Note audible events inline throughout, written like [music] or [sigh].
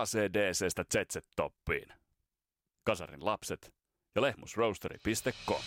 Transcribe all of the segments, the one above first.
ACDCstä ZZ-toppiin. Kasarin lapset ja lehmusroasteri.com.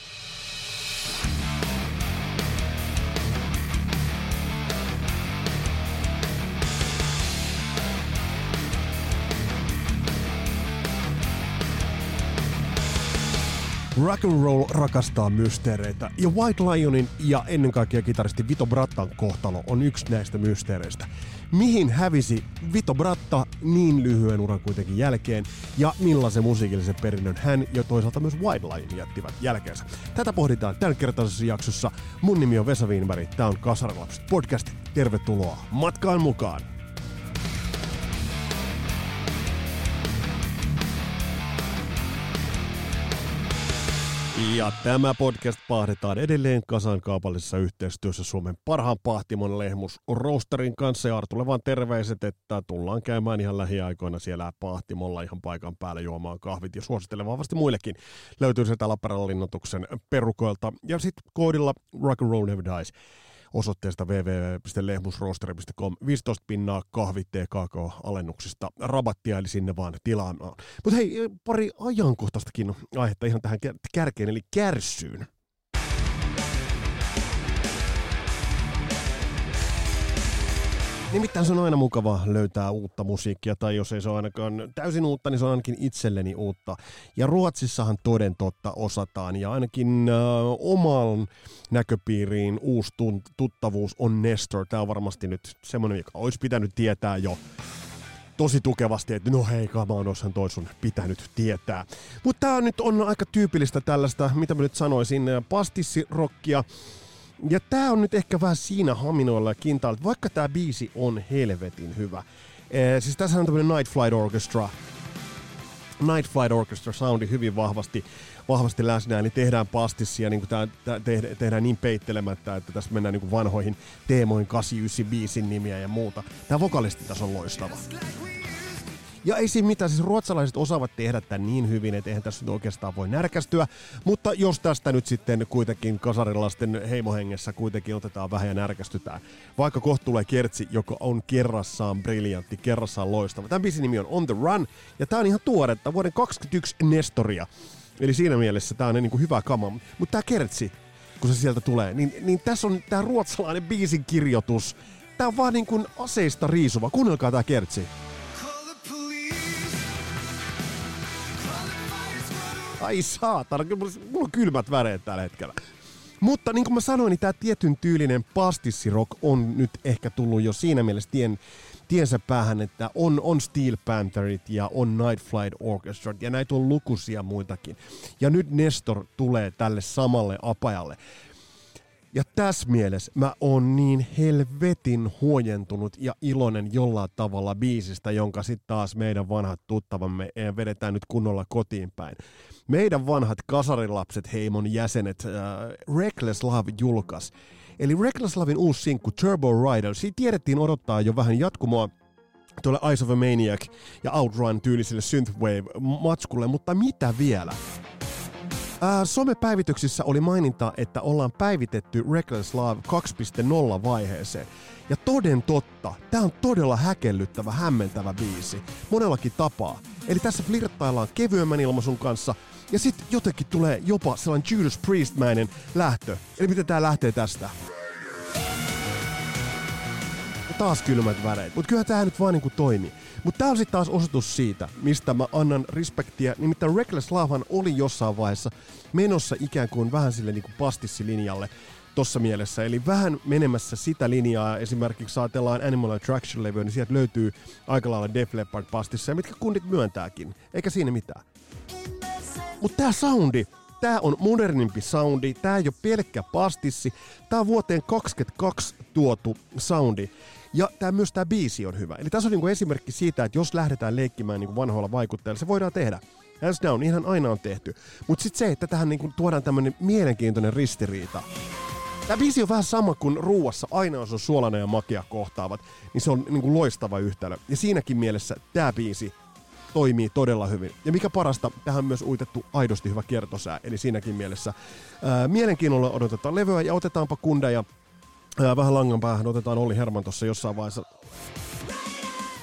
Rock and roll rakastaa mysteereitä ja White Lionin ja ennen kaikkea kitaristi Vito Brattan kohtalo on yksi näistä mysteereistä. Mihin hävisi Vito Bratta niin lyhyen uran kuitenkin jälkeen ja millaisen musiikillisen perinnön hän ja toisaalta myös Lion jättivät jälkeensä. Tätä pohditaan tämän kertaisessa jaksossa. Mun nimi on Vesa Wienberg, tää on Kasarilapset podcast. Tervetuloa matkaan mukaan! Ja tämä podcast pahdetaan edelleen kasan kaupallisessa yhteistyössä Suomen parhaan pahtimon lehmus Roasterin kanssa. Ja Artulle vaan terveiset, että tullaan käymään ihan lähiaikoina siellä pahtimolla ihan paikan päällä juomaan kahvit ja suosittelen vahvasti muillekin. Löytyy se Lappeenrannan linnoituksen perukoilta. Ja sitten koodilla Rock and Roll Never Dies osoitteesta www.lehmusroosteri.com 15 pinnaa kahvit alennuksista rabattia, eli sinne vaan tilaamaan. Mutta hei, pari ajankohtaistakin aihetta ihan tähän kärkeen, eli kärsyyn. Nimittäin se on aina mukava löytää uutta musiikkia, tai jos ei se ole ainakaan täysin uutta, niin se on ainakin itselleni uutta. Ja Ruotsissahan toden totta osataan, ja ainakin äh, oman näköpiiriin uusi tuttavuus on Nestor. Tämä on varmasti nyt semmoinen, joka olisi pitänyt tietää jo tosi tukevasti, että no hei, kamaan olisihan toi sun pitänyt tietää. Mutta tämä nyt on aika tyypillistä tällaista, mitä mä nyt sanoisin, pastissirokkia, ja tää on nyt ehkä vähän siinä haminoilla ja kintaalla, vaikka tää biisi on helvetin hyvä. Ee, siis tässä on tämmönen Night Flight Orchestra. Night Flight Orchestra soundi hyvin vahvasti, vahvasti läsnä, eli tehdään pastissia, niin tää, tää tehdään, tehdään niin peittelemättä, että tässä mennään niin vanhoihin teemoihin 895 nimiä ja muuta. Tämä vokalisti tässä on loistava. Ja ei siinä mitään, siis ruotsalaiset osaavat tehdä tämän niin hyvin, että eihän tässä nyt oikeastaan voi närkästyä. Mutta jos tästä nyt sitten kuitenkin kasarilaisten heimohengessä kuitenkin otetaan vähän ja närkästytään. Vaikka kohta tulee kertsi, joka on kerrassaan briljantti, kerrassaan loistava. Tämän biisin nimi on On the Run, ja tämä on ihan tuoretta, vuoden 2021 Nestoria. Eli siinä mielessä tämä on niin kuin hyvä kama. Mutta tämä kertsi, kun se sieltä tulee, niin, niin tässä on tämä ruotsalainen biisin kirjoitus. Tämä on vaan niin kuin aseista riisuva. Kuunnelkaa tämä kertsi. Ai saatana, mulla on kylmät väreet tällä hetkellä. Mutta niin kuin mä sanoin, niin tämä tietyn tyylinen pastissirock on nyt ehkä tullut jo siinä mielessä tien, tiensä päähän, että on, on Steel Pantherit ja on Night Flight Orchestra ja näitä on lukuisia muitakin. Ja nyt Nestor tulee tälle samalle apajalle. Ja tässä mielessä mä oon niin helvetin huojentunut ja iloinen jollain tavalla biisistä, jonka sitten taas meidän vanhat tuttavamme vedetään nyt kunnolla kotiin päin. Meidän vanhat kasarilapset heimon jäsenet äh, Reckless Love julkas. Eli Reckless Lovein uusi sinkku Turbo Rider, siitä tiedettiin odottaa jo vähän jatkumoa tuolle Eyes of a Maniac ja Outrun tyyliselle synthwave-matskulle, mutta mitä vielä? Ää, somepäivityksissä oli maininta, että ollaan päivitetty Reckless Love 2.0 vaiheeseen. Ja toden totta, tää on todella häkellyttävä, hämmentävä biisi. Monellakin tapaa. Eli tässä flirttaillaan kevyemmän ilmaisun kanssa, ja sitten jotenkin tulee jopa sellainen Judas Priest-mäinen lähtö. Eli miten tää lähtee tästä? Ja taas kylmät väreet. Mutta kyllä tää nyt vaan niinku toimii. Mutta tää on sitten taas osoitus siitä, mistä mä annan respektiä. Nimittäin Reckless Lovehan oli jossain vaiheessa menossa ikään kuin vähän sille niinku pastissilinjalle tossa mielessä. Eli vähän menemässä sitä linjaa, esimerkiksi ajatellaan Animal Attraction-levyä, niin sieltä löytyy aika lailla Def Leppard pastissa, ja mitkä kundit myöntääkin. Eikä siinä mitään. Mutta tää soundi, tää on modernimpi soundi, tää ei ole pelkkä pastissi, tää on vuoteen 22 tuotu soundi. Ja tää, myös tämä biisi on hyvä. Eli tässä on niinku esimerkki siitä, että jos lähdetään leikkimään niinku vanhoilla vaikutteilla, se voidaan tehdä. Hands down, ihan aina on tehty. Mutta sitten se, että tähän niinku tuodaan tämmöinen mielenkiintoinen ristiriita. Tämä biisi on vähän sama kuin ruuassa, aina on suolainen ja makia kohtaavat, niin se on niinku loistava yhtälö. Ja siinäkin mielessä tämä biisi toimii todella hyvin. Ja mikä parasta, tähän on myös uitettu aidosti hyvä kiertosää, eli siinäkin mielessä ää, mielenkiinnolla odotetaan levyä ja otetaanpa kundeja ää, vähän langan päähän, otetaan Olli Herman tuossa jossain vaiheessa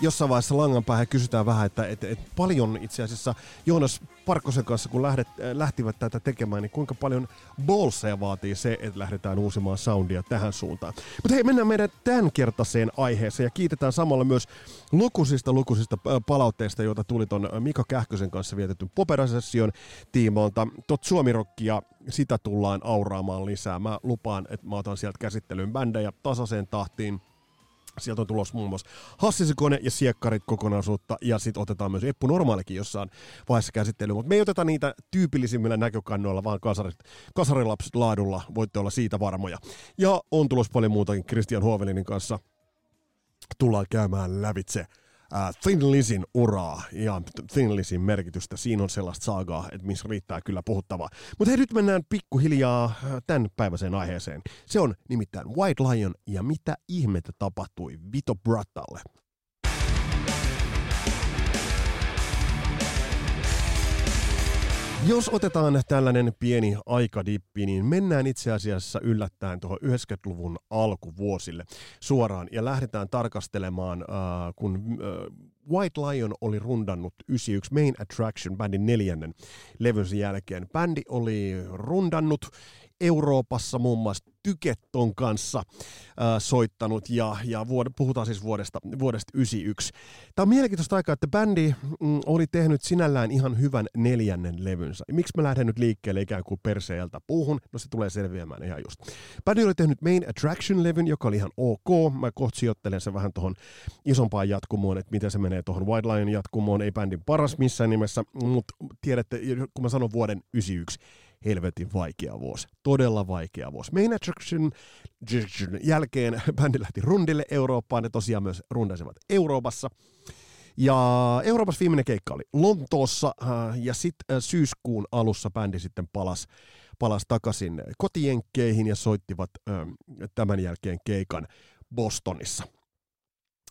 jossain vaiheessa langan päähän kysytään vähän, että et, et paljon itse asiassa Joonas Parkkosen kanssa, kun lähdet, äh, lähtivät tätä tekemään, niin kuinka paljon bolseja vaatii se, että lähdetään uusimaan soundia tähän suuntaan. Mutta hei, mennään meidän tämänkertaiseen aiheeseen ja kiitetään samalla myös lukuisista lukuisista äh, palautteista, joita tuli ton Mika Kähkösen kanssa vietetyn Poperasession tiimoilta. Tot Suomirokkia, sitä tullaan auraamaan lisää. Mä lupaan, että mä otan sieltä käsittelyyn bändejä tasaiseen tahtiin Sieltä on tulossa muun muassa Hassisikone ja Siekkarit kokonaisuutta, ja sitten otetaan myös Eppu Normaalikin jossain vaiheessa käsittelyyn. Mutta me ei oteta niitä tyypillisimmillä näkökannoilla, vaan kasarit, kasarilapset laadulla, voitte olla siitä varmoja. Ja on tulossa paljon muutakin Christian Huovelinin kanssa. Tullaan käymään lävitse äh, Thin Lizin uraa ja Thin Lizin merkitystä. Siinä on sellaista saagaa, että missä riittää kyllä puhuttavaa. Mutta hei, nyt mennään pikkuhiljaa äh, tämän päiväiseen aiheeseen. Se on nimittäin White Lion ja mitä ihmettä tapahtui Vito Brattalle. Jos otetaan tällainen pieni aikadippi, niin mennään itse asiassa yllättäen tuohon 90-luvun alkuvuosille suoraan ja lähdetään tarkastelemaan, äh, kun äh, White Lion oli rundannut 91 Main Attraction bändin neljännen levynsä jälkeen. Bändi oli rundannut Euroopassa muun muassa Tyketton kanssa äh, soittanut ja, ja vuod, puhutaan siis vuodesta, vuodesta 91. Tämä on mielenkiintoista aikaa, että bändi mm, oli tehnyt sinällään ihan hyvän neljännen levynsä. Miksi mä lähden nyt liikkeelle ikään kuin perseeltä puuhun? No se tulee selviämään ihan just. Bändi oli tehnyt Main Attraction-levyn, joka oli ihan ok. Mä kohta sijoittelen sen vähän tuohon isompaan jatkumoon, että miten se menee tuohon White Lion jatkumoon. Ei bändin paras missään nimessä, mutta tiedätte, kun mä sanon vuoden 91, helvetin vaikea vuosi. Todella vaikea vuosi. Main Attraction jälkeen [laughs] bändi lähti rundille Eurooppaan. Ne tosiaan myös rundasivat Euroopassa. Ja Euroopassa viimeinen keikka oli Lontoossa äh, ja sitten äh, syyskuun alussa bändi sitten palasi palas takaisin kotijenkkeihin ja soittivat ähm, tämän jälkeen keikan Bostonissa.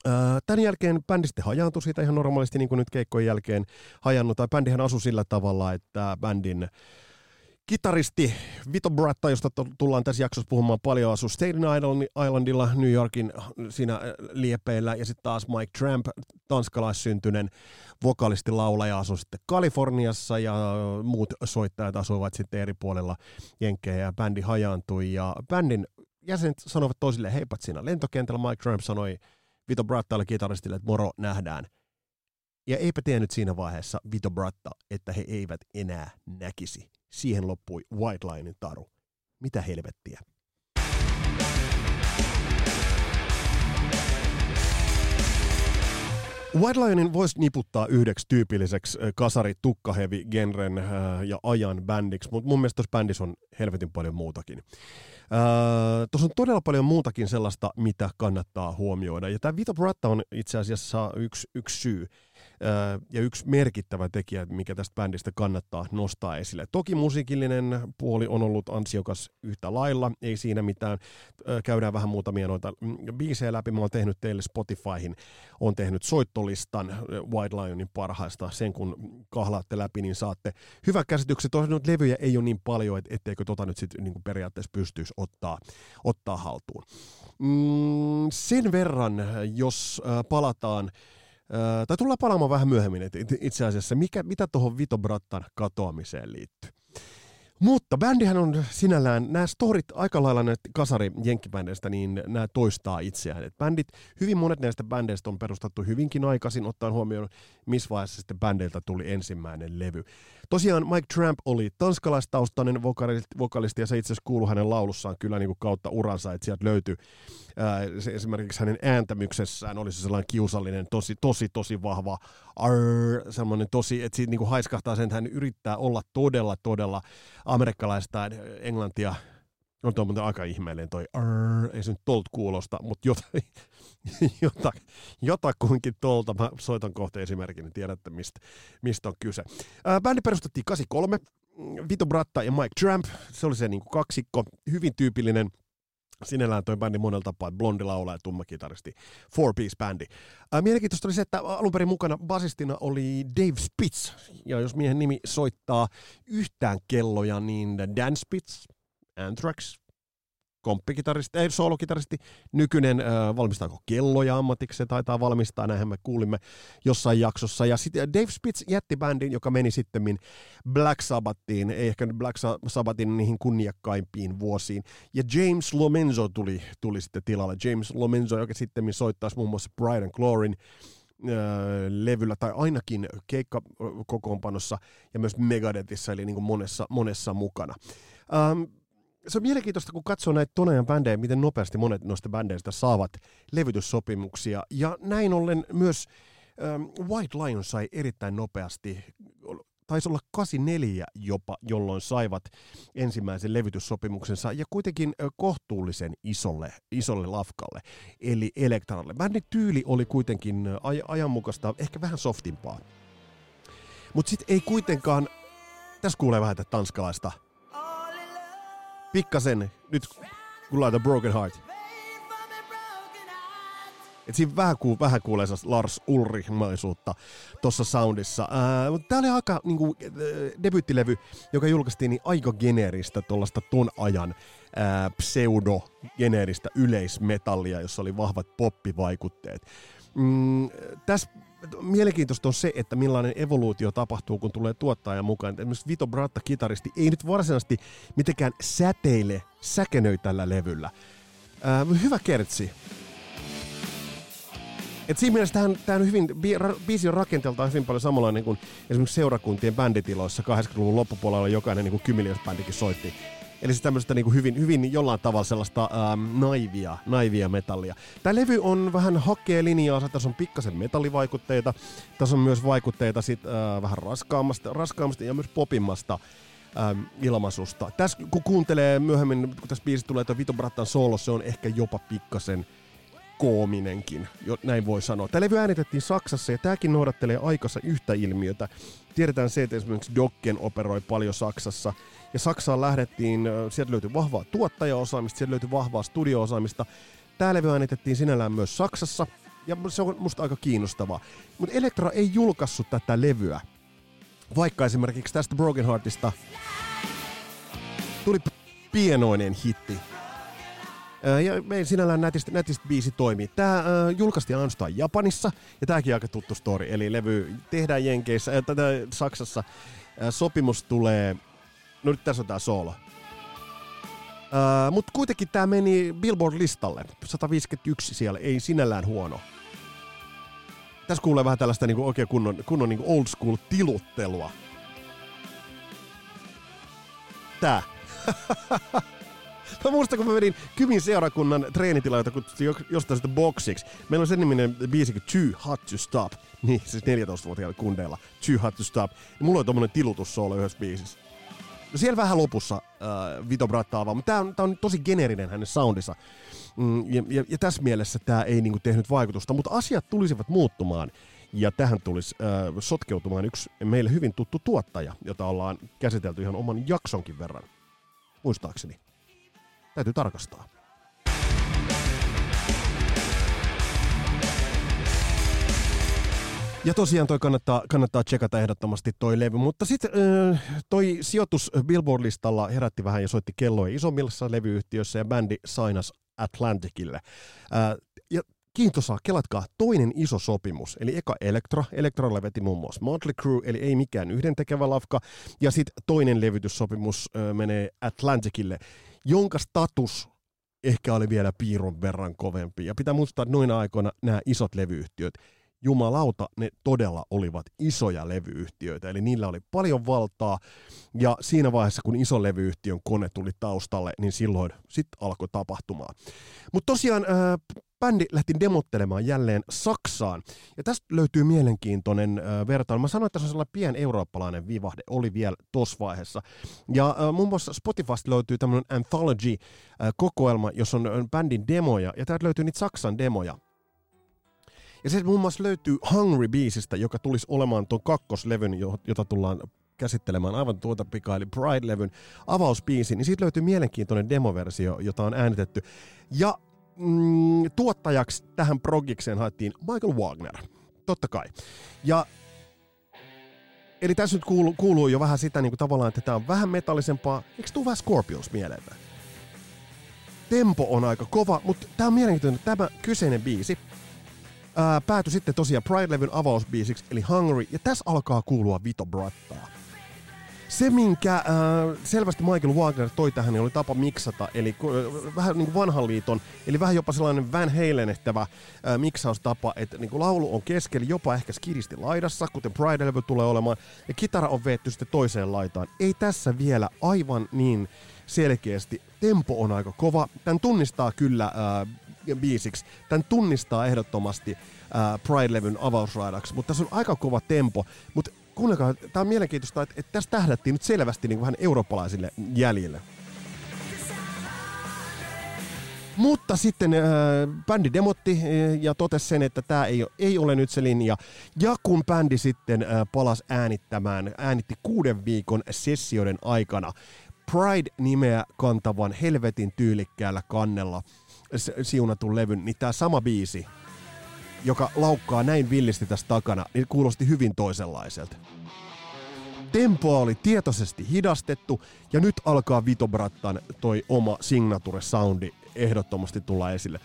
Äh, tämän jälkeen bändi sitten hajaantui siitä ihan normaalisti, niin kuin nyt keikkojen jälkeen hajannut. Tai bändihän asui sillä tavalla, että bändin kitaristi Vito Bratta, josta tullaan tässä jaksossa puhumaan paljon, asuu Staten Islandilla New Yorkin siinä äh, liepeillä, ja sitten taas Mike Tramp, tanskalaissyntyinen vokalisti, laulaja, asuu sitten Kaliforniassa, ja muut soittajat asuivat sitten eri puolella Jenkkejä, ja bändi hajaantui, ja bändin jäsenet sanoivat toisille heipat siinä lentokentällä, Mike Tramp sanoi Vito Brattalle kitaristille, että moro, nähdään. Ja eipä tiennyt siinä vaiheessa Vito Bratta, että he eivät enää näkisi Siihen loppui White Linein taru. Mitä helvettiä? White Lionin voisi niputtaa yhdeksi tyypilliseksi kasari tukkahevi genren ja ajan bändiksi, mutta mun mielestä tuossa bändissä on helvetin paljon muutakin. Tuossa on todella paljon muutakin sellaista, mitä kannattaa huomioida. Ja tämä Vito Bratta on itse asiassa yksi, yksi syy ja yksi merkittävä tekijä, mikä tästä bändistä kannattaa nostaa esille. Toki musiikillinen puoli on ollut ansiokas yhtä lailla, ei siinä mitään. Käydään vähän muutamia noita mm, biisejä läpi. Mä oon tehnyt teille Spotifyhin, on tehnyt soittolistan White Lionin parhaista. Sen kun kahlaatte läpi, niin saatte hyvä käsityksen. Tosiaan levyjä ei ole niin paljon, et, etteikö tota nyt sitten niin periaatteessa pystyisi ottaa, ottaa haltuun. Mm, sen verran, jos palataan Tai tullaan palaamaan vähän myöhemmin, että itse asiassa mikä, mitä tuohon Vito Brattan katoamiseen liittyy. Mutta bändihän on sinällään, nämä storit aika lailla näistä kasari jenkkibändeistä, niin nämä toistaa itseään. Et bändit, hyvin monet näistä bändeistä on perustettu hyvinkin aikaisin, ottaen huomioon, missä vaiheessa sitten bändeiltä tuli ensimmäinen levy. Tosiaan Mike Tramp oli tanskalaistaustainen vokalisti, ja se itse asiassa kuului hänen laulussaan kyllä niin kuin kautta uransa, että sieltä löytyi ää, se esimerkiksi hänen ääntämyksessään oli se sellainen kiusallinen, tosi, tosi, tosi vahva arr, semmoinen tosi, että siitä niin kuin haiskahtaa sen, että hän yrittää olla todella, todella amerikkalaista englantia on tuo muuten aika ihmeellinen toi, arr, ei se nyt tolt kuulosta, mutta jota, [laughs] jota, jotakuinkin tolta, mä soitan kohta esimerkin, niin tiedätte mistä, mistä on kyse. Ää, bändi perustettiin 83, Vito Bratta ja Mike Tramp, se oli se niin kuin kaksikko, hyvin tyypillinen Sinällään toi bändi monella tapaa, blondi laulaja ja tumma kitaristi, four piece bändi. Mielenkiintoista oli se, että alun perin mukana basistina oli Dave Spitz, ja jos miehen nimi soittaa yhtään kelloja, niin Dan Spitz, Anthrax, komppikitaristi, ei soolokitaristi, nykyinen äh, valmistaako kelloja ammatikseen, taitaa valmistaa, näinhän me kuulimme jossain jaksossa. Ja sitten Dave Spitz jätti bändin, joka meni sitten Black Sabbathiin, ei ehkä Black Sabbathin niihin kunniakkaimpiin vuosiin. Ja James Lomenzo tuli, tuli sitten tilalle. James Lomenzo, joka sitten soittaisi muun muassa Brian Glorin levyllä, tai ainakin keikkakokoonpanossa ja myös Megadethissa, eli niin kuin monessa, monessa mukana. Ähm, se on mielenkiintoista, kun katsoo näitä Tonajan bändejä, miten nopeasti monet noista bändeistä saavat levytyssopimuksia. Ja näin ollen myös ähm, White Lion sai erittäin nopeasti, taisi olla 84 jopa, jolloin saivat ensimmäisen levytyssopimuksensa ja kuitenkin kohtuullisen isolle, isolle lafkalle, eli Elektralle. Bändin tyyli oli kuitenkin aj- ajanmukaista, ehkä vähän softimpaa. Mutta sitten ei kuitenkaan, tässä kuulee vähän tätä tanskalaista pikkasen, nyt kun laita Broken Heart. Et siinä vähän, kuul, vähän kuulee Lars Ulrich-maisuutta tuossa soundissa. Mutta tää oli aika niinku, debyttilevy, joka julkaistiin niin aika geneeristä tuollaista ton ajan pseudo-geneeristä yleismetallia, jossa oli vahvat poppivaikutteet. Mm, tässä mielenkiintoista on se, että millainen evoluutio tapahtuu, kun tulee tuottaja mukaan. Esimerkiksi Vito Bratta, kitaristi, ei nyt varsinaisesti mitenkään säteile, säkenöi tällä levyllä. Ää, hyvä kertsi. Et siinä mielessä tämä on, tämä on hyvin, biisi on rakenteeltaan hyvin paljon samanlainen kuin esimerkiksi seurakuntien bänditiloissa 80-luvun loppupuolella jokainen niin Kymmilios-bändikin soitti Eli se tämmöistä niin hyvin, hyvin jollain tavalla sellaista ähm, naivia, naivia metallia. Tämä levy on vähän hakee linjaa, tässä on pikkasen metallivaikutteita, tässä on myös vaikutteita sit, äh, vähän raskaammasta, raskaammasta ja myös popimmasta ähm, ilmaisusta. Tässä kun kuuntelee myöhemmin, kun tässä biisi tulee tuo Vito Brattan solo, se on ehkä jopa pikkasen koominenkin, jo, näin voi sanoa. Tämä levy äänitettiin Saksassa ja tämäkin noudattelee aikassa yhtä ilmiötä. Tiedetään se, että esimerkiksi Dokken operoi paljon Saksassa ja Saksaan lähdettiin, sieltä löytyi vahvaa tuottajaosaamista, sieltä löytyi vahvaa studio-osaamista. Tämä levy äänitettiin sinällään myös Saksassa, ja se on musta aika kiinnostavaa. Mutta Elektra ei julkaissut tätä levyä, vaikka esimerkiksi tästä Broken Heartista tuli pienoinen hitti. Ja meidän sinällään nätistä, nätistä biisi toimii. Tämä äh, julkaistiin ainoastaan Japanissa, ja tämäkin aika tuttu story. Eli levy tehdään Jenkeissä, äh, tätä Saksassa. Äh, sopimus tulee No nyt tässä on tää soolo. Uh, Mutta kuitenkin tämä meni Billboard-listalle. 151 siellä, ei sinällään huono. Tässä kuulee vähän tällaista niinku oikein kunnon, kunnon niinku old school tiluttelua. Tää. [laughs] Mä muistan, kun mä menin Kymin seurakunnan treenitila, jota kutsuttiin jostain sitä boxiksi. Meillä on sen niminen biisi kuin Too Hot to Stop. [laughs] Niin, siis 14-vuotiailla kundeilla. Too Hot to Stop. Ja mulla oli tommonen tilutussoolo yhdessä biisissä. No siellä vähän lopussa äh, Vito Brattaava, mutta tämä on, tää on tosi geneerinen hänen soundissa. Mm, ja, ja, ja tässä mielessä tämä ei niinku tehnyt vaikutusta, mutta asiat tulisivat muuttumaan. Ja tähän tulisi äh, sotkeutumaan yksi meille hyvin tuttu tuottaja, jota ollaan käsitelty ihan oman jaksonkin verran. Muistaakseni. Täytyy tarkastaa. Ja tosiaan toi kannattaa, kannattaa tsekata ehdottomasti toi levy, mutta sitten toi sijoitus Billboard-listalla herätti vähän ja soitti kelloja isommissa levyyhtiöissä ja bändi sainas Atlanticille. ja kiintosaa, kelatkaa, toinen iso sopimus, eli eka Elektra. Elektralle veti muun muassa Motley Crue, eli ei mikään yhdentekevä lafka. Ja sitten toinen levytyssopimus menee Atlanticille, jonka status ehkä oli vielä piirun verran kovempi. Ja pitää muistaa, että noina aikoina nämä isot levyyhtiöt jumalauta, ne todella olivat isoja levyyhtiöitä, eli niillä oli paljon valtaa, ja siinä vaiheessa, kun iso levyyhtiön kone tuli taustalle, niin silloin sitten alkoi tapahtumaan. Mutta tosiaan äh, bändi lähti demottelemaan jälleen Saksaan, ja tästä löytyy mielenkiintoinen äh, vertailu. Mä sanoin, että se on sellainen pien eurooppalainen vivahde, oli vielä tuossa vaiheessa. Ja äh, muun muassa Spotifysta löytyy tämmöinen anthology-kokoelma, jossa on bändin demoja, ja täältä löytyy niitä Saksan demoja. Ja se muun muassa löytyy Hungry-biisistä, joka tulisi olemaan tuon kakkoslevyn, jota tullaan käsittelemään aivan tuota pikaa, eli Pride-levyn avausbiisi, niin siitä löytyy mielenkiintoinen demoversio, jota on äänitetty. Ja mm, tuottajaksi tähän progikseen haettiin Michael Wagner, totta kai. Ja Eli tässä nyt kuuluu, kuuluu jo vähän sitä niin kuin tavallaan, että tämä on vähän metallisempaa. Eikö tuu vähän Scorpions mieleen? tempo on aika kova, mutta tämä on mielenkiintoinen, tämä kyseinen biisi ää, päätyi sitten tosiaan Pride-levyn avausbiisiksi, eli Hungry, ja tässä alkaa kuulua Vito Brattaa. Se, minkä äh, selvästi Michael Wagner toi tähän, niin oli tapa miksata, eli äh, vähän niin kuin vanhan liiton, eli vähän jopa sellainen Van Halenehtävä äh, miksaustapa, että niin kuin laulu on keskellä, jopa ehkä skidisti laidassa, kuten Pride-levy tulee olemaan, ja kitara on veetty sitten toiseen laitaan. Ei tässä vielä aivan niin selkeästi. Tempo on aika kova. Tän tunnistaa kyllä äh, biisiksi. Tän tunnistaa ehdottomasti äh, Pride-levyn avausraidaksi, mutta tässä on aika kova tempo. Mutta kuunnelkaa, tämä on mielenkiintoista, että, että tässä tähdättiin nyt selvästi niin vähän eurooppalaisille jäljille. Mutta sitten äh, bändi demotti äh, ja totesi sen, että tämä ei, ei ole nyt se linja. Ja kun bändi sitten äh, palasi äänittämään, äänitti kuuden viikon sessioiden aikana Pride-nimeä kantavan helvetin tyylikkäällä kannella siunatun levyn, niin tämä sama biisi, joka laukkaa näin villisti tässä takana, niin kuulosti hyvin toisenlaiselta. Tempoa oli tietoisesti hidastettu ja nyt alkaa Vito Brattan toi oma signature soundi ehdottomasti tulla esille.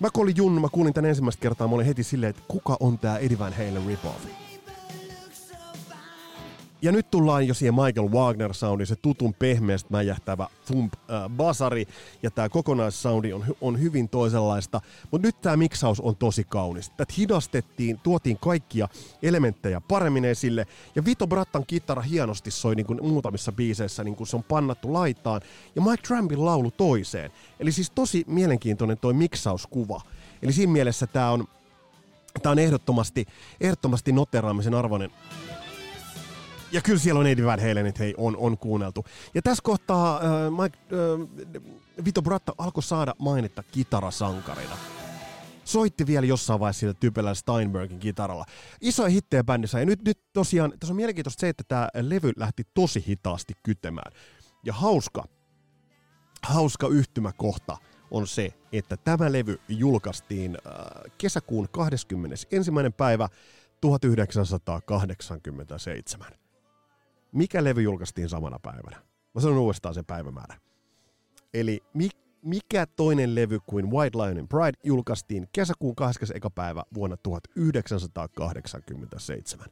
Mä kun olin Junnu, mä kuulin tän ensimmäistä kertaa, mä olin heti silleen, että kuka on tää Eddie Van Halen rip-off? Ja nyt tullaan jo siihen Michael Wagner soundi, se tutun pehmeästä mäjähtävä thump äh, basari, ja tämä kokonaissoundi on, on hyvin toisenlaista, mutta nyt tämä miksaus on tosi kaunis. Tätä hidastettiin, tuotiin kaikkia elementtejä paremmin esille, ja Vito Brattan kitara hienosti soi niin kuin muutamissa biiseissä, niin kuin se on pannattu laitaan, ja Mike Trampin laulu toiseen. Eli siis tosi mielenkiintoinen toi miksauskuva. Eli siinä mielessä tämä on, tää on ehdottomasti, ehdottomasti noteraamisen arvoinen ja kyllä siellä on Eddie Van Halenit, hei, on, on kuunneltu. Ja tässä kohtaa äh, Mike, äh, Vito Bratta alkoi saada mainetta kitarasankarina. Soitti vielä jossain vaiheessa sillä typellä Steinbergin kitaralla. Isoja hittejä bändissä. Ja nyt, nyt tosiaan, tässä on mielenkiintoista se, että tämä levy lähti tosi hitaasti kytemään. Ja hauska, hauska yhtymäkohta on se, että tämä levy julkaistiin äh, kesäkuun 21. päivä 1987 mikä levy julkaistiin samana päivänä? Mä sanon uudestaan sen päivämäärä. Eli mi- mikä toinen levy kuin White Lion in Pride julkaistiin kesäkuun 21. päivä vuonna 1987?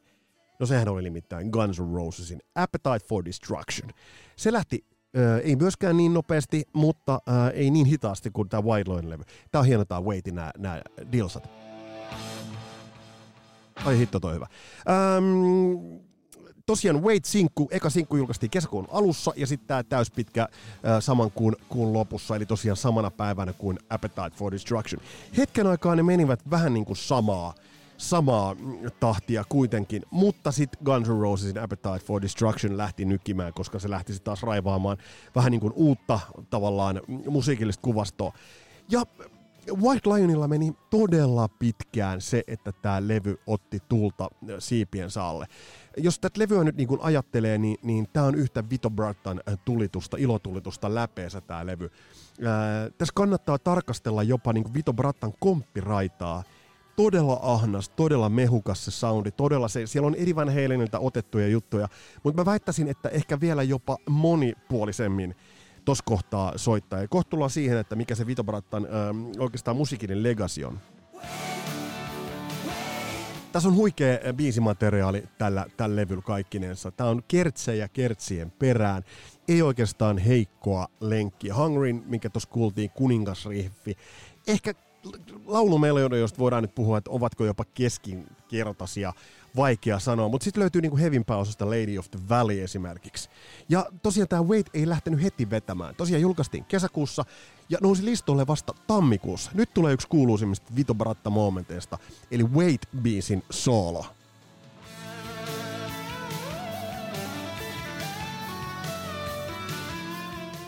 No sehän oli nimittäin Guns N' Rosesin Appetite for Destruction. Se lähti äh, ei myöskään niin nopeasti, mutta äh, ei niin hitaasti kuin tämä White Lion levy. Tää on hieno tää Waitin nämä, nämä dilsat. Ai hitto toi hyvä. Ähm, tosiaan Wait sinkku, eka sinkku julkaistiin kesäkuun alussa ja sitten tämä täyspitkä äh, saman kuun, kuun lopussa, eli tosiaan samana päivänä kuin Appetite for Destruction. Hetken aikaa ne menivät vähän niin kuin samaa, samaa tahtia kuitenkin, mutta sitten Guns N' Rosesin Appetite for Destruction lähti nykimään, koska se lähti taas raivaamaan vähän niin kuin uutta tavallaan musiikillista kuvastoa. Ja White Lionilla meni todella pitkään se, että tämä levy otti tulta siipien saalle. Jos tätä levyä nyt niin ajattelee, niin, niin tämä on yhtä Vito Brattan tulitusta, ilotulitusta läpeensä tämä levy. Ää, tässä kannattaa tarkastella jopa niin Vito Brattan komppiraitaa, todella ahnas, todella mehukas se soundi, todella se, siellä on Eddie Van Halenilta otettuja juttuja, mutta mä väittäisin, että ehkä vielä jopa monipuolisemmin tuossa kohtaa soittaa. Ja kohta tullaan siihen, että mikä se Vito Brattan ähm, oikeastaan musiikinen legacy on. Tässä on huikea äh, biisimateriaali tällä, tällä levyllä kaikkinensa. Tämä on kertsejä kertsien perään. Ei oikeastaan heikkoa lenkkiä. Hungryn, minkä tuossa kuultiin, kuningasriffi. Ehkä laulumelodioista voidaan nyt puhua, että ovatko jopa keskinkertaisia vaikea sanoa, mutta sitten löytyy niinku Hevin pääosasta Lady of the Valley esimerkiksi. Ja tosiaan tämä Wait ei lähtenyt heti vetämään. Tosiaan julkaistiin kesäkuussa ja nousi listolle vasta tammikuussa. Nyt tulee yksi kuuluisimmista Vito Bratta momenteista, eli Wait-biisin solo.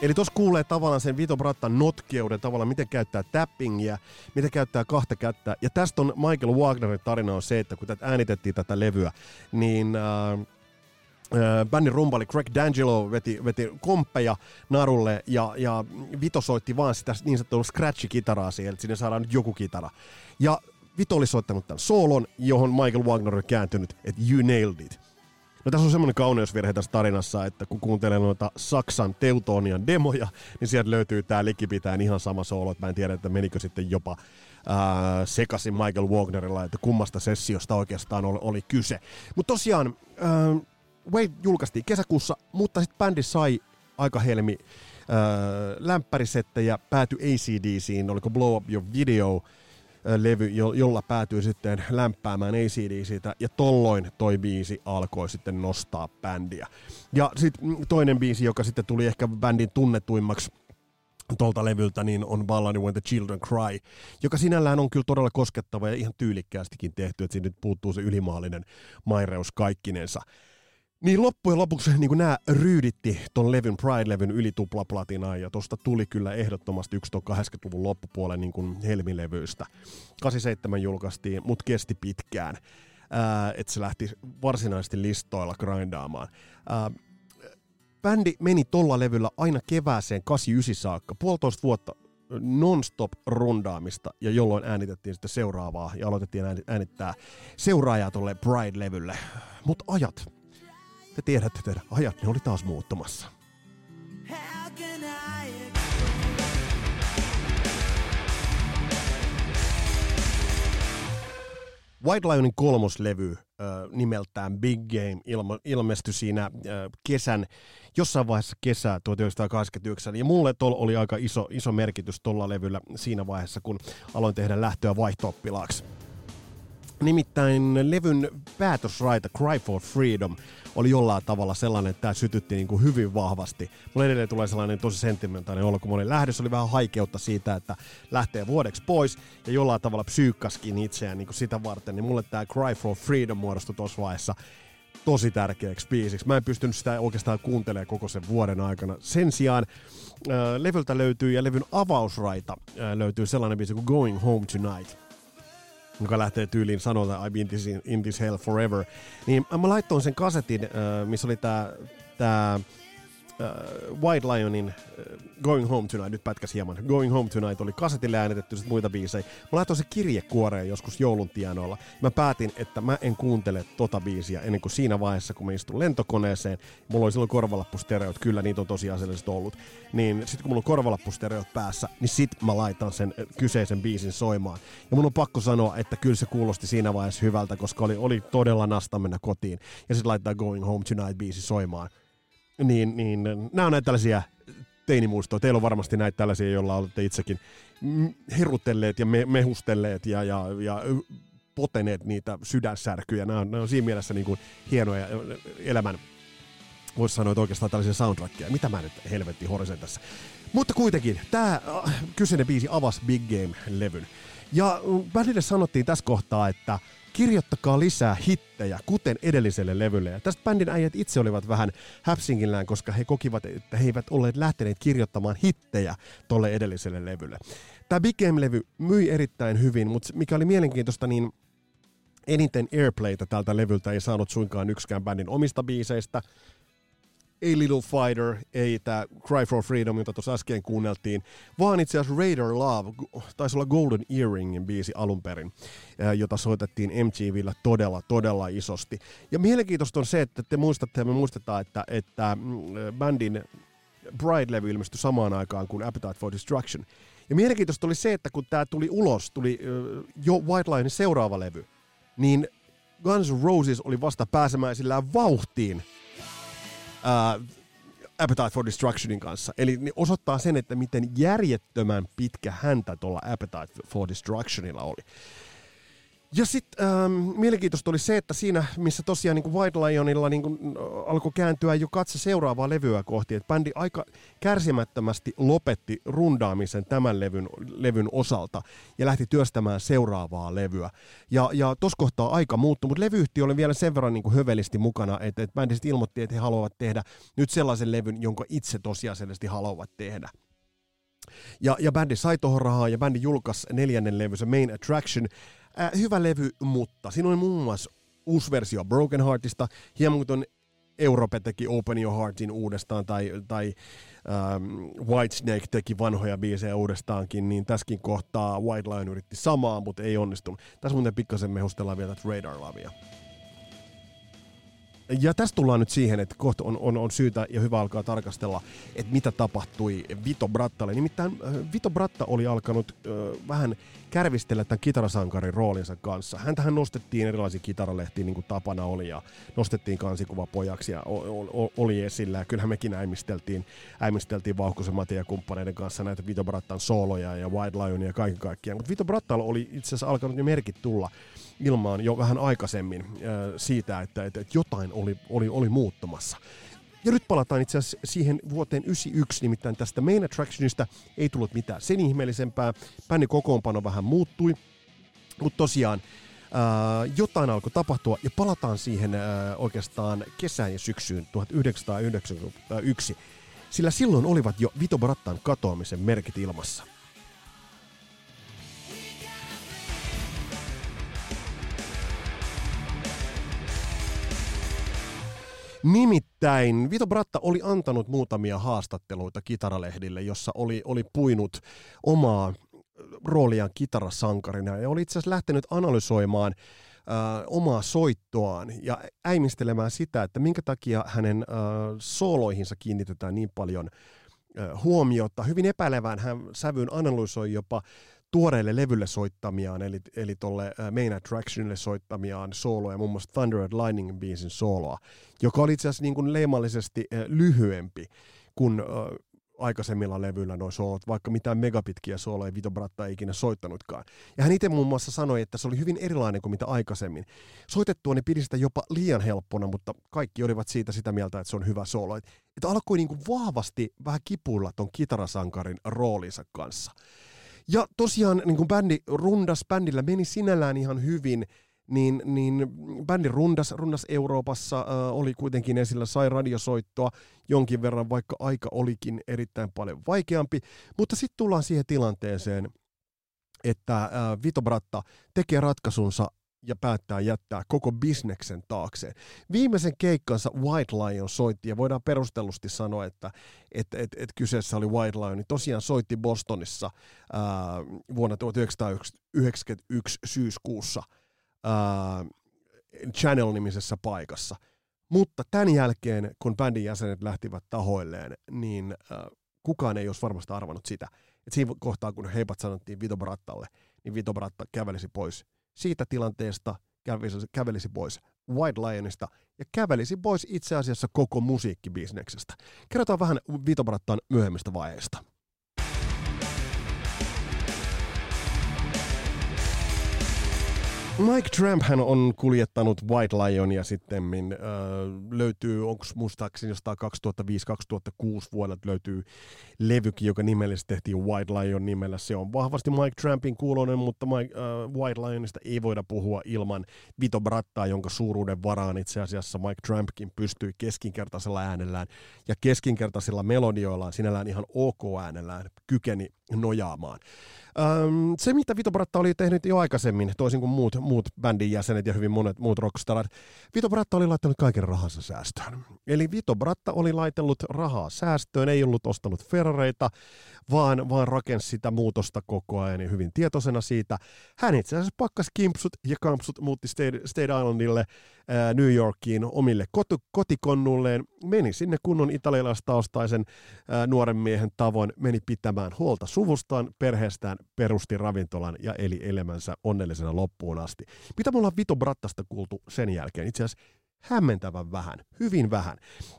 Eli tuossa kuulee tavallaan sen Vito Brattan notkeuden, tavallaan miten käyttää tappingia, miten käyttää kahta kättä. Ja tästä on Michael Wagnerin tarina on se, että kun tätä äänitettiin tätä levyä, niin äh, äh, bändin rumpali Craig D'Angelo veti, veti komppeja narulle ja, ja Vito soitti vaan sitä niin sanottua scratch-kitaraa siellä, että sinne saadaan nyt joku kitara. Ja Vito oli soittanut tämän soolon, johon Michael Wagner on kääntynyt, että you nailed it. No tässä on semmoinen kauneusvirhe tässä tarinassa, että kun kuuntelee noita Saksan Teutonian demoja, niin sieltä löytyy tämä likipitään ihan sama soolo, että mä en tiedä, että menikö sitten jopa ää, sekaisin Michael Wagnerilla, että kummasta sessiosta oikeastaan oli, oli kyse. Mutta tosiaan, ää, Wade julkaistiin kesäkuussa, mutta sitten bändi sai aika helmi ää, lämpärisettejä, päätyi ACDCiin, oliko Blow Up Your Video, levy, jolla päätyy sitten lämpäämään ACDCitä, ja tolloin toi biisi alkoi sitten nostaa bändiä. Ja sitten toinen biisi, joka sitten tuli ehkä bändin tunnetuimmaksi tuolta levyltä, niin on balladi When the Children Cry, joka sinällään on kyllä todella koskettava ja ihan tyylikkäästikin tehty, että siinä nyt puuttuu se ylimaallinen maireus kaikkinensa. Niin loppujen lopuksi [laughs] niin nämä ryyditti ton levyn, Pride-levyn yli tuplaplatinaa, ja tosta tuli kyllä ehdottomasti yksi 80-luvun loppupuolen niin kuin helmilevyistä. 87 julkaistiin, mutta kesti pitkään, että se lähti varsinaisesti listoilla grindaamaan. Ää, bändi meni tolla levyllä aina kevääseen 89 saakka, puolitoista vuotta non-stop rundaamista, ja jolloin äänitettiin sitten seuraavaa, ja aloitettiin äänittää seuraajaa tolle Pride-levylle. Mutta ajat, te tiedätte, teidän ajat ne oli taas muuttumassa. White Lionin kolmoslevy äh, nimeltään Big Game ilma, ilmestyi siinä äh, kesän, jossain vaiheessa kesää 1989. Ja mulle tol oli aika iso, iso merkitys tuolla levyllä siinä vaiheessa, kun aloin tehdä lähtöä vaihtooppilaaksi. Nimittäin levyn päätösraita Cry for Freedom oli jollain tavalla sellainen, että tämä sytytti niin kuin hyvin vahvasti. Mulle edelleen tulee sellainen tosi sentimentaalinen olo, kun mä olin lähdössä, oli vähän haikeutta siitä, että lähtee vuodeksi pois ja jollain tavalla psyykkaskin itseään niin kuin sitä varten, niin mulle tämä Cry for Freedom muodostui tuossa vaiheessa tosi tärkeäksi biisiksi. Mä en pystynyt sitä oikeastaan kuuntelemaan koko sen vuoden aikana. Sen sijaan äh, levyltä löytyy ja levyn avausraita äh, löytyy sellainen biisi kuin Going Home Tonight joka lähtee tyyliin sanoa, I've been this in, in this hell forever. Niin mä laittoin sen kasetin, äh, missä oli tää, tää uh, White Lionin uh, Going Home Tonight, nyt pätkäs hieman. Going Home Tonight oli kasetille äänitetty sit muita biisejä. Mä laitoin se kirjekuoreen joskus joulun tienoilla. Mä päätin, että mä en kuuntele tota biisiä ennen kuin siinä vaiheessa, kun mä istun lentokoneeseen. Mulla oli silloin korvalappustereot, kyllä niitä on tosiasiallisesti ollut. Niin sitten kun mulla on korvalappustereot päässä, niin sit mä laitan sen kyseisen biisin soimaan. Ja mun on pakko sanoa, että kyllä se kuulosti siinä vaiheessa hyvältä, koska oli, oli todella nasta mennä kotiin. Ja sitten laittaa Going Home Tonight biisi soimaan niin, niin nämä on näitä tällaisia teinimuistoja. Teillä on varmasti näitä tällaisia, joilla olette itsekin herutelleet ja me, mehustelleet ja, ja, ja poteneet niitä sydänsärkyjä. Nämä on, nämä on siinä mielessä niin kuin hienoja elämän, voisi sanoa, että oikeastaan tällaisia soundtrackia. Mitä mä nyt helvetti horisen tässä. Mutta kuitenkin, tämä äh, kyseinen biisi avasi Big Game-levyn. Ja välillä sanottiin tässä kohtaa, että kirjoittakaa lisää hittejä, kuten edelliselle levylle. Ja tästä bändin äijät itse olivat vähän häpsingillään, koska he kokivat, että he eivät olleet lähteneet kirjoittamaan hittejä tolle edelliselle levylle. Tämä Big Game-levy myi erittäin hyvin, mutta mikä oli mielenkiintoista, niin eniten airplaytä tältä levyltä ei saanut suinkaan yksikään bändin omista biiseistä – ei Little Fighter, ei tämä Cry for Freedom, jota tuossa äsken kuunneltiin, vaan itse asiassa Raider Love, taisi olla Golden Earringin biisi alun perin, jota soitettiin MTVllä todella, todella isosti. Ja mielenkiintoista on se, että te muistatte ja me muistetaan, että, että mm, bändin Bride-levy ilmestyi samaan aikaan kuin Appetite for Destruction. Ja mielenkiintoista oli se, että kun tämä tuli ulos, tuli jo White Linein seuraava levy, niin Guns Roses oli vasta pääsemäisillään vauhtiin uh, Appetite for Destructionin kanssa. Eli ne osoittaa sen, että miten järjettömän pitkä häntä tuolla Appetite for Destructionilla oli. Ja sitten ähm, mielenkiintoista oli se, että siinä, missä tosiaan niin kuin White Lionilla niin kuin, äh, alkoi kääntyä jo katse seuraavaa levyä kohti, että bändi aika kärsimättömästi lopetti rundaamisen tämän levyn, levyn osalta ja lähti työstämään seuraavaa levyä. Ja, ja tuossa kohtaa aika muuttui, mutta levyyhtiö oli vielä sen verran niin kuin hövelisti mukana, että, että bändi sitten ilmoitti, että he haluavat tehdä nyt sellaisen levyn, jonka itse tosiasiallisesti haluavat tehdä. Ja, ja bändi sai tuohon rahaa ja bändi julkaisi neljännen levy, se Main Attraction, Äh, hyvä levy, mutta siinä on muun muassa uusi versio Broken Heartista, hieman kuin Europe teki Open Your Heartin uudestaan, tai, tai ähm, Whitesnake teki vanhoja biisejä uudestaankin, niin tässäkin kohtaa White Lion yritti samaa, mutta ei onnistunut. Tässä muuten pikkasen mehustellaan vielä tätä Radar Lavia. Ja tästä tullaan nyt siihen, että kohta on, on, on syytä ja hyvä alkaa tarkastella, että mitä tapahtui Vito Brattalle. Nimittäin äh, Vito Bratta oli alkanut äh, vähän kärvistellä tämän kitarasankarin roolinsa kanssa. Häntähän nostettiin erilaisiin kitaralehtiin, niin kuin tapana oli, ja nostettiin kansikuva pojaksi ja oli esillä. Ja kyllähän mekin äimisteltiin, äimisteltiin Vauhkosen Matin ja kumppaneiden kanssa näitä Vito Brattan sooloja ja White Lionia ja kaiken kaikkiaan. Mutta Vito Brattalla oli itse asiassa alkanut jo merkit tulla ilmaan jo vähän aikaisemmin siitä, että, että, että jotain oli, oli, oli muuttumassa. Ja nyt palataan itse asiassa siihen vuoteen 91, nimittäin tästä Main Attractionista ei tullut mitään sen ihmeellisempää. Bändin kokoonpano vähän muuttui, mutta tosiaan ää, jotain alkoi tapahtua ja palataan siihen ää, oikeastaan kesään ja syksyyn 1991, sillä silloin olivat jo Vito Brattan katoamisen merkit ilmassa. Nimittäin Vito Bratta oli antanut muutamia haastatteluita kitaralehdille, jossa oli, oli puinut omaa rooliaan kitarasankarina ja oli itse asiassa lähtenyt analysoimaan äh, omaa soittoaan ja äimistelemään sitä, että minkä takia hänen äh, sooloihinsa kiinnitetään niin paljon äh, huomiota. Hyvin epäilevään hän sävyyn analysoi jopa tuoreille levylle soittamiaan, eli, eli tuolle Main Attractionille soittamiaan sooloja, muun muassa Thunder and Lightning biisin sooloa, joka oli itse asiassa niin kuin leimallisesti lyhyempi kuin aikaisemmilla levyillä noin soolot, vaikka mitään megapitkiä sooloja Vito Bratta ei ikinä soittanutkaan. Ja hän itse muun muassa sanoi, että se oli hyvin erilainen kuin mitä aikaisemmin. Soitettua ne pidi sitä jopa liian helppona, mutta kaikki olivat siitä sitä mieltä, että se on hyvä soolo. Että alkoi niin kuin vahvasti vähän kipuilla ton kitarasankarin roolinsa kanssa. Ja tosiaan niin kuin bändi rundas, bändillä meni sinällään ihan hyvin, niin, niin bändi rundas, rundas Euroopassa, äh, oli kuitenkin esillä, sai radiosoittoa jonkin verran, vaikka aika olikin erittäin paljon vaikeampi. Mutta sitten tullaan siihen tilanteeseen, että äh, Vito Bratta tekee ratkaisunsa ja päättää jättää koko bisneksen taakse. Viimeisen keikkansa White Lion soitti, ja voidaan perustellusti sanoa, että et, et, et kyseessä oli White Lion, niin tosiaan soitti Bostonissa ää, vuonna 1991 syyskuussa ää, Channel-nimisessä paikassa. Mutta tämän jälkeen, kun bändin jäsenet lähtivät tahoilleen, niin ää, kukaan ei olisi varmasti arvannut sitä, että siinä kohtaa, kun heipat sanottiin Vito Brattalle, niin Vito Bratta kävelisi pois siitä tilanteesta kävelisi, kävelisi pois White Lionista ja kävelisi pois itse asiassa koko musiikkibisneksestä. Kerrotaan vähän Vito Brattan myöhemmistä vaiheista. Mike Tramp hän on kuljettanut White Lionia sitten, äh, löytyy, onko muistaakseni jostain 2005-2006 vuonna löytyy levykin, joka nimellisesti tehtiin White Lion nimellä. Se on vahvasti Mike Trampin kuulonen, mutta Mike, äh, White Lionista ei voida puhua ilman Vito Brattaa, jonka suuruuden varaan itse asiassa Mike Trampkin pystyi keskinkertaisella äänellään ja keskinkertaisilla melodioillaan sinällään ihan ok äänellään kykeni nojaamaan. Öm, se, mitä Vito Bratta oli tehnyt jo aikaisemmin, toisin kuin muut, muut bändin jäsenet ja hyvin monet muut rockstarat, Vito Bratta oli laittanut kaiken rahansa säästöön. Eli Vito Bratta oli laitellut rahaa säästöön, ei ollut ostanut Ferrareita, vaan, vaan rakensi sitä muutosta koko ajan ja hyvin tietoisena siitä. Hän itse asiassa pakkas kimpsut ja kampsut, muutti State, State Islandille New Yorkiin omille kot- kotikonnulleen, meni sinne kunnon italialaistaustaisen nuoren miehen tavoin, meni pitämään huolta suvustaan, perheestään, perusti ravintolan ja eli elämänsä onnellisena loppuun asti. Mitä me ollaan Vito Brattasta kuultu sen jälkeen? Itse asiassa hämmentävän vähän, hyvin vähän.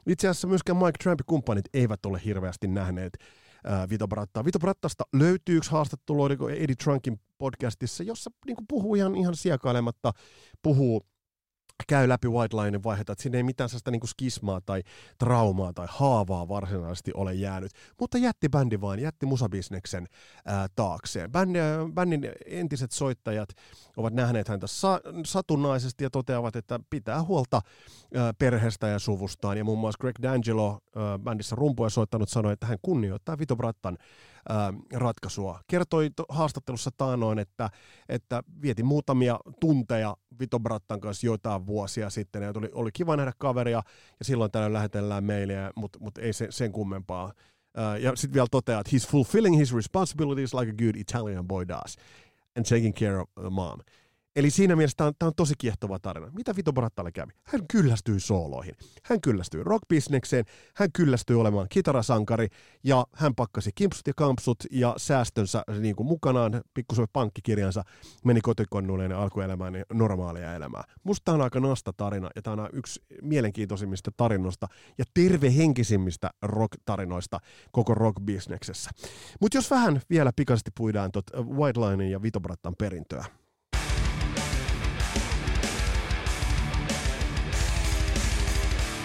Itse asiassa myöskään Mike Trumpin kumppanit eivät ole hirveästi nähneet Vito Brattaa. Vito Brattasta löytyy yksi haastattelu Eddie Trunkin podcastissa, jossa niin puhuu ihan, ihan siekailematta, puhuu käy läpi White Linein vaiheita, että sinne ei mitään sellaista niin skismaa tai traumaa tai haavaa varsinaisesti ole jäänyt, mutta jätti bändi vaan, jätti musabisneksen ää, taakseen. Bändi, bändin entiset soittajat ovat nähneet häntä sa- satunnaisesti ja toteavat, että pitää huolta ää, perheestä ja suvustaan, ja muun muassa Greg D'Angelo ää, bändissä rumpuja soittanut sanoi, että hän kunnioittaa Vito Brattan ää, ratkaisua. Kertoi to, haastattelussa taanoin, että, että vieti muutamia tunteja Vito Brattan kanssa joitain vuosia sitten, ja oli, oli kiva nähdä kaveria, ja silloin tällöin lähetellään meille, mutta mut ei se, sen kummempaa. Uh, ja sitten vielä toteaa, että he's fulfilling his responsibilities like a good Italian boy does, and taking care of the mom. Eli siinä mielessä tämä on, tämä on tosi kiehtova tarina. Mitä Vito Brattalle kävi? Hän kyllästyi sooloihin. Hän kyllästyi rockbisnekseen, hän kyllästyi olemaan kitarasankari ja hän pakkasi kimpsut ja kampsut ja säästönsä niin kuin mukanaan, pikkusen pankkikirjansa, meni kotikonnuilleen ja alkoi elämään normaalia elämää. Musta tämä on aika nasta tarina ja tämä on yksi mielenkiintoisimmista tarinoista ja tervehenkisimmistä rock-tarinoista koko rockbisneksessä. Mutta jos vähän vielä pikaisesti puidaan tot White Linein ja Vito Brattan perintöä.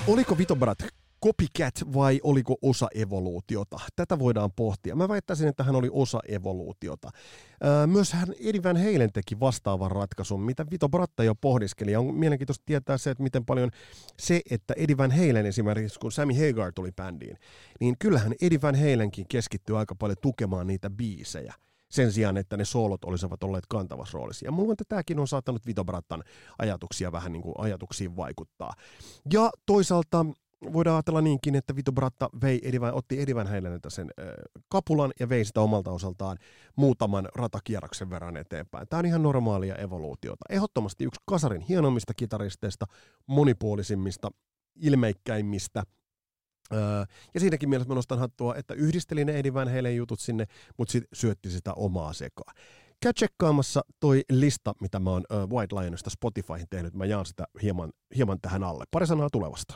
Oliko Vitobrat copycat vai oliko osa evoluutiota? Tätä voidaan pohtia. Mä väittäisin, että hän oli osa evoluutiota. Myös hän Eddie Van Halen teki vastaavan ratkaisun, mitä Vito Bratta jo pohdiskeli. Ja on mielenkiintoista tietää se, että miten paljon se, että Eddie Van Halen esimerkiksi, kun Sammy Hagar tuli bändiin, niin kyllähän Eddie Van Halenkin keskittyi aika paljon tukemaan niitä biisejä sen sijaan, että ne soolot olisivat olleet kantavassa roolissa. Ja mulla on, että tämäkin on saattanut Vito Brattan ajatuksia vähän niin kuin ajatuksiin vaikuttaa. Ja toisaalta voidaan ajatella niinkin, että Vito Bratta vei Edivan, otti Edivan Heileniltä sen äh, kapulan ja vei sitä omalta osaltaan muutaman ratakierroksen verran eteenpäin. Tämä on ihan normaalia evoluutiota. Ehdottomasti yksi kasarin hienommista kitaristeista, monipuolisimmista, ilmeikkäimmistä – Öö, ja siinäkin mielessä mä nostan hattua, että yhdisteli ne Eddie Van Halen jutut sinne, mutta sitten syötti sitä omaa sekaa. Käy tsekkaamassa toi lista, mitä mä oon uh, White Lionista Spotifyhin tehnyt. Mä jaan sitä hieman, hieman tähän alle. Pari sanaa tulevasta.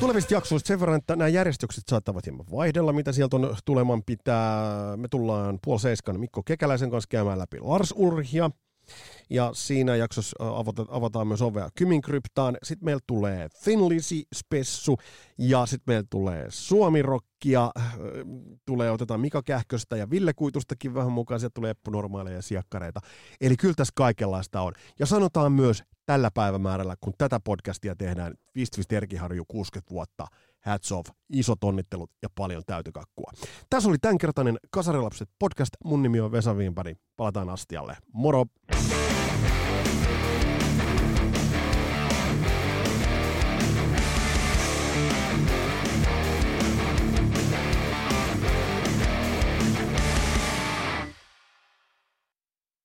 Tulevista jaksoista sen verran, että nämä järjestykset saattavat hieman vaihdella, mitä sieltä on tuleman pitää. Me tullaan puoli seiskan Mikko Kekäläisen kanssa käymään läpi Lars Urhia – ja siinä jaksossa avataan myös ovea Kyminkryptaan. Sitten meillä tulee Finlisi Spessu ja sitten meillä tulee Suomirokkia. Tulee, otetaan Mika Kähköstä ja Ville Kuitustakin vähän mukaan. Sieltä tulee Eppu Normaaleja ja siakkareita. Eli kyllä tässä kaikenlaista on. Ja sanotaan myös tällä päivämäärällä, kun tätä podcastia tehdään, Vistvis Terkiharju 60 vuotta, hats off, isot onnittelut ja paljon täytykakkua. Tässä oli tämänkertainen Kasarilapset podcast. Mun nimi on Vesa Viinpari. Palataan astialle. Moro!